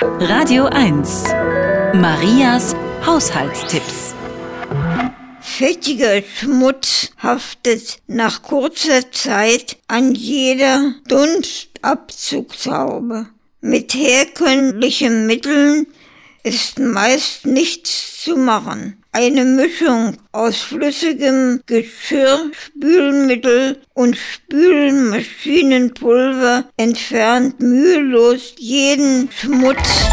Radio 1. Marias Haushaltstipps. Fettiger Schmutz haftet nach kurzer Zeit an jeder Dunstabzugshaube. Mit herkömmlichen Mitteln ist meist nichts zu machen. Eine Mischung aus flüssigem Geschirrspülmittel und Spülmaschinenpulver entfernt mühelos jeden Schmutz